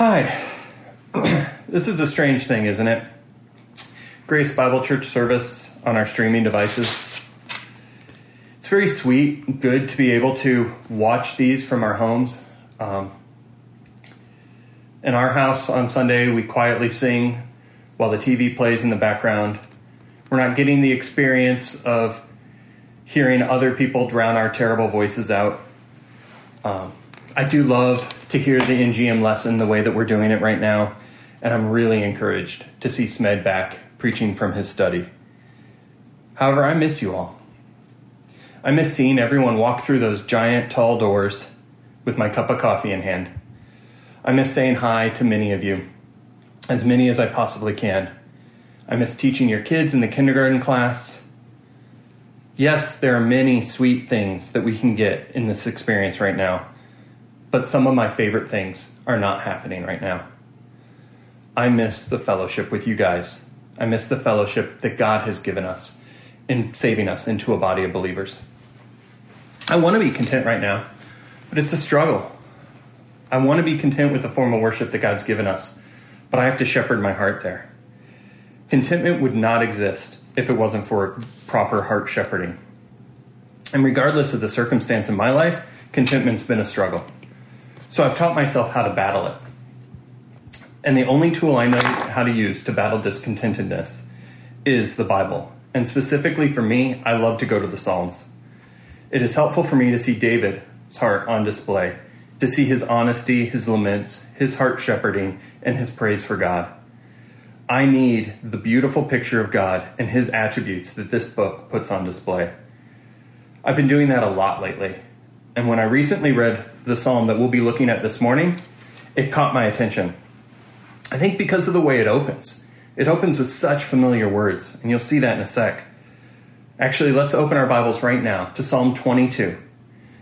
Hi. this is a strange thing, isn't it? Grace Bible Church service on our streaming devices. It's very sweet, good to be able to watch these from our homes. Um, in our house on Sunday, we quietly sing while the TV plays in the background. We're not getting the experience of hearing other people drown our terrible voices out. Um, I do love to hear the NGM lesson the way that we're doing it right now, and I'm really encouraged to see Smed back preaching from his study. However, I miss you all. I miss seeing everyone walk through those giant tall doors with my cup of coffee in hand. I miss saying hi to many of you, as many as I possibly can. I miss teaching your kids in the kindergarten class. Yes, there are many sweet things that we can get in this experience right now but some of my favorite things are not happening right now. I miss the fellowship with you guys. I miss the fellowship that God has given us in saving us into a body of believers. I want to be content right now, but it's a struggle. I want to be content with the form of worship that God's given us, but I have to shepherd my heart there. Contentment would not exist if it wasn't for proper heart shepherding. And regardless of the circumstance in my life, contentment's been a struggle. So I've taught myself how to battle it. And the only tool I know how to use to battle discontentedness is the Bible. And specifically for me, I love to go to the Psalms. It is helpful for me to see David's heart on display, to see his honesty, his laments, his heart shepherding, and his praise for God. I need the beautiful picture of God and his attributes that this book puts on display. I've been doing that a lot lately. And when I recently read the psalm that we'll be looking at this morning, it caught my attention. I think because of the way it opens. It opens with such familiar words, and you'll see that in a sec. Actually, let's open our Bibles right now to Psalm 22.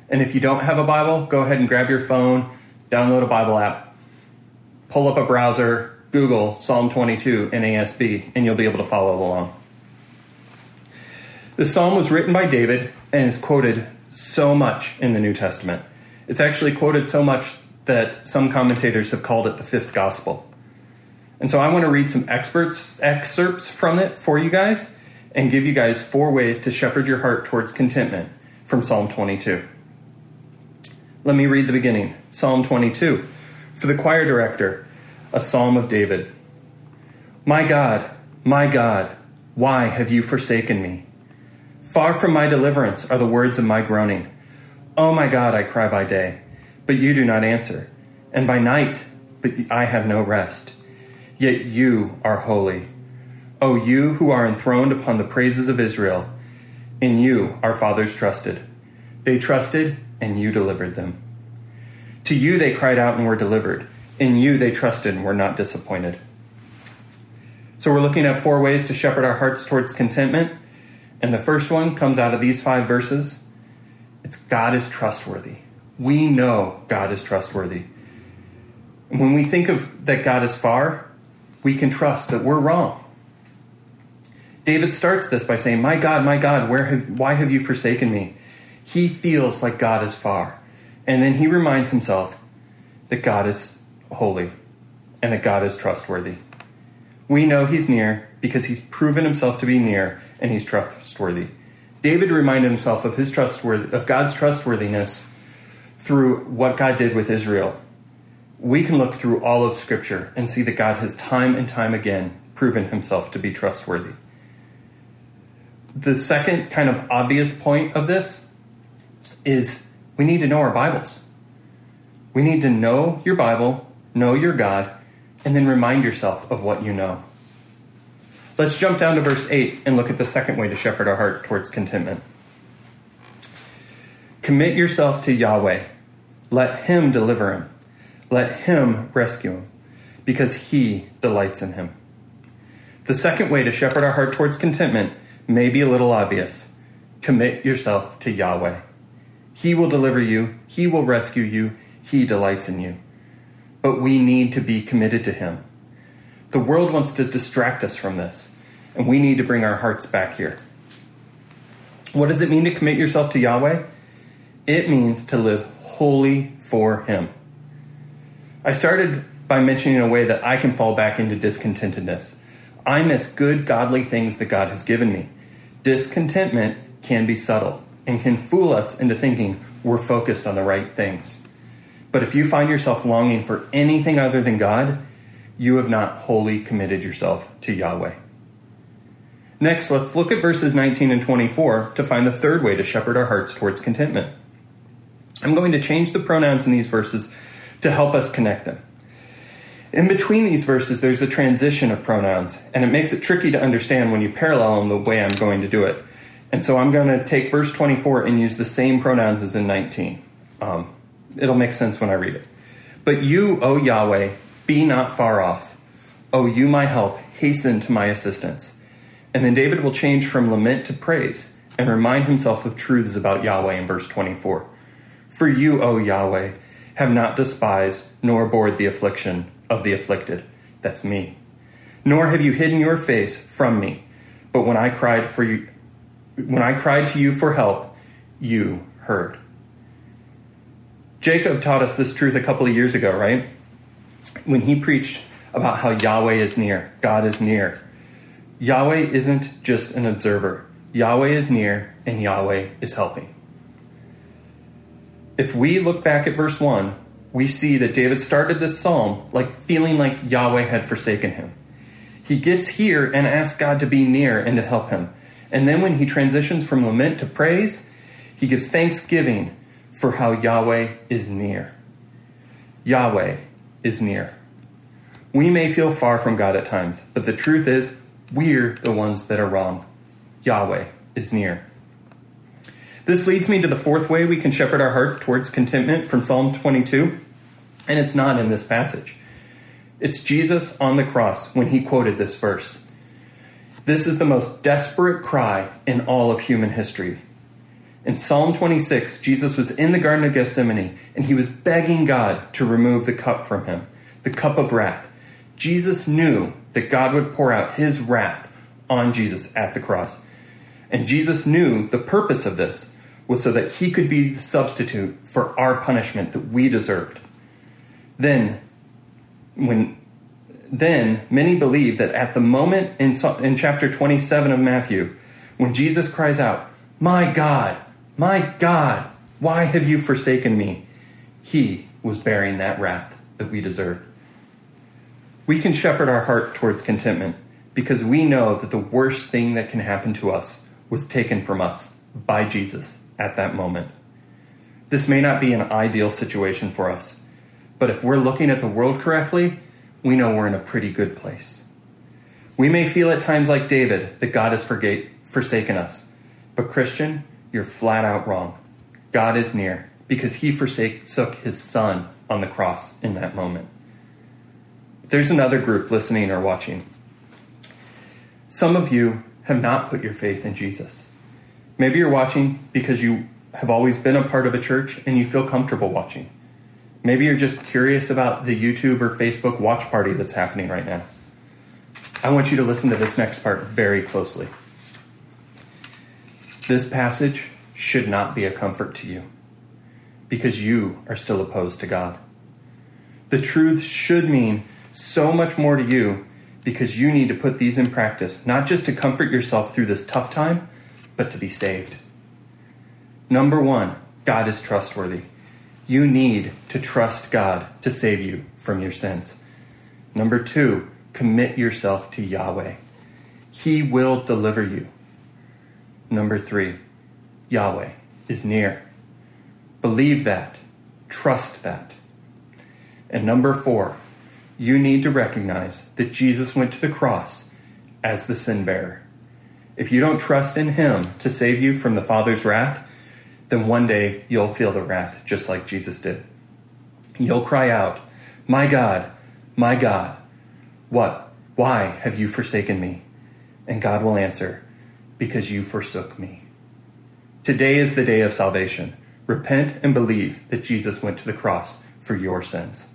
And if you don't have a Bible, go ahead and grab your phone, download a Bible app, pull up a browser, Google Psalm 22 NASB, and you'll be able to follow along. The psalm was written by David and is quoted so much in the New Testament. It's actually quoted so much that some commentators have called it the fifth gospel. And so I want to read some experts excerpts from it for you guys and give you guys four ways to shepherd your heart towards contentment from Psalm 22. Let me read the beginning. Psalm 22. For the choir director, a psalm of David. My God, my God, why have you forsaken me? Far from my deliverance are the words of my groaning. Oh my God, I cry by day, but you do not answer, and by night, but I have no rest. Yet you are holy. O you who are enthroned upon the praises of Israel, in you our fathers trusted. They trusted, and you delivered them. To you they cried out and were delivered. In you they trusted and were not disappointed. So we're looking at four ways to shepherd our hearts towards contentment. And the first one comes out of these five verses it's God is trustworthy. We know God is trustworthy. And when we think of that God is far, we can trust that we're wrong. David starts this by saying, My God, my God, where have, why have you forsaken me? He feels like God is far. And then he reminds himself that God is holy and that God is trustworthy. We know he's near because he's proven himself to be near and he's trustworthy. David reminded himself of his trustworthy of God's trustworthiness through what God did with Israel. We can look through all of Scripture and see that God has time and time again proven himself to be trustworthy. The second kind of obvious point of this is we need to know our Bibles. We need to know your Bible, know your God, and then remind yourself of what you know. Let's jump down to verse 8 and look at the second way to shepherd our heart towards contentment. Commit yourself to Yahweh. Let Him deliver him. Let Him rescue him, because He delights in him. The second way to shepherd our heart towards contentment may be a little obvious. Commit yourself to Yahweh. He will deliver you, He will rescue you, He delights in you. But we need to be committed to Him. The world wants to distract us from this, and we need to bring our hearts back here. What does it mean to commit yourself to Yahweh? It means to live wholly for Him. I started by mentioning a way that I can fall back into discontentedness. I miss good, godly things that God has given me. Discontentment can be subtle and can fool us into thinking we're focused on the right things. But if you find yourself longing for anything other than God, you have not wholly committed yourself to Yahweh. Next, let's look at verses 19 and 24 to find the third way to shepherd our hearts towards contentment. I'm going to change the pronouns in these verses to help us connect them. In between these verses, there's a transition of pronouns, and it makes it tricky to understand when you parallel them the way I'm going to do it. And so I'm going to take verse 24 and use the same pronouns as in 19. Um, it'll make sense when I read it. But you, O Yahweh, be not far off. O you, my help, hasten to my assistance. And then David will change from lament to praise and remind himself of truths about Yahweh in verse 24. For you, O Yahweh, have not despised nor abhorred the affliction of the afflicted. That's me. Nor have you hidden your face from me. But when I cried for you, when I cried to you for help, you heard. Jacob taught us this truth a couple of years ago, right? When he preached about how Yahweh is near, God is near. Yahweh isn't just an observer. Yahweh is near and Yahweh is helping. If we look back at verse 1, we see that David started this psalm like feeling like Yahweh had forsaken him. He gets here and asks God to be near and to help him. And then when he transitions from lament to praise, he gives thanksgiving for how Yahweh is near. Yahweh is near. We may feel far from God at times, but the truth is, we're the ones that are wrong. Yahweh is near. This leads me to the fourth way we can shepherd our heart towards contentment from Psalm 22, and it's not in this passage. It's Jesus on the cross when he quoted this verse. This is the most desperate cry in all of human history. In Psalm 26, Jesus was in the Garden of Gethsemane and he was begging God to remove the cup from him, the cup of wrath. Jesus knew that God would pour out his wrath on Jesus at the cross. And Jesus knew the purpose of this was so that he could be the substitute for our punishment that we deserved. Then, when then many believe that at the moment in, in chapter 27 of Matthew, when Jesus cries out, My God, my God, why have you forsaken me? He was bearing that wrath that we deserved. We can shepherd our heart towards contentment because we know that the worst thing that can happen to us was taken from us by Jesus at that moment. This may not be an ideal situation for us, but if we're looking at the world correctly, we know we're in a pretty good place. We may feel at times like David that God has forsaken us, but Christian, you're flat out wrong. God is near because he forsook his son on the cross in that moment. There's another group listening or watching. Some of you have not put your faith in Jesus. Maybe you're watching because you have always been a part of a church and you feel comfortable watching. Maybe you're just curious about the YouTube or Facebook watch party that's happening right now. I want you to listen to this next part very closely. This passage should not be a comfort to you because you are still opposed to God. The truth should mean so much more to you because you need to put these in practice, not just to comfort yourself through this tough time, but to be saved. Number one, God is trustworthy. You need to trust God to save you from your sins. Number two, commit yourself to Yahweh. He will deliver you. Number three, Yahweh is near. Believe that. Trust that. And number four, you need to recognize that Jesus went to the cross as the sin bearer. If you don't trust in him to save you from the Father's wrath, then one day you'll feel the wrath just like Jesus did. You'll cry out, My God, my God, what? Why have you forsaken me? And God will answer, Because you forsook me. Today is the day of salvation. Repent and believe that Jesus went to the cross for your sins.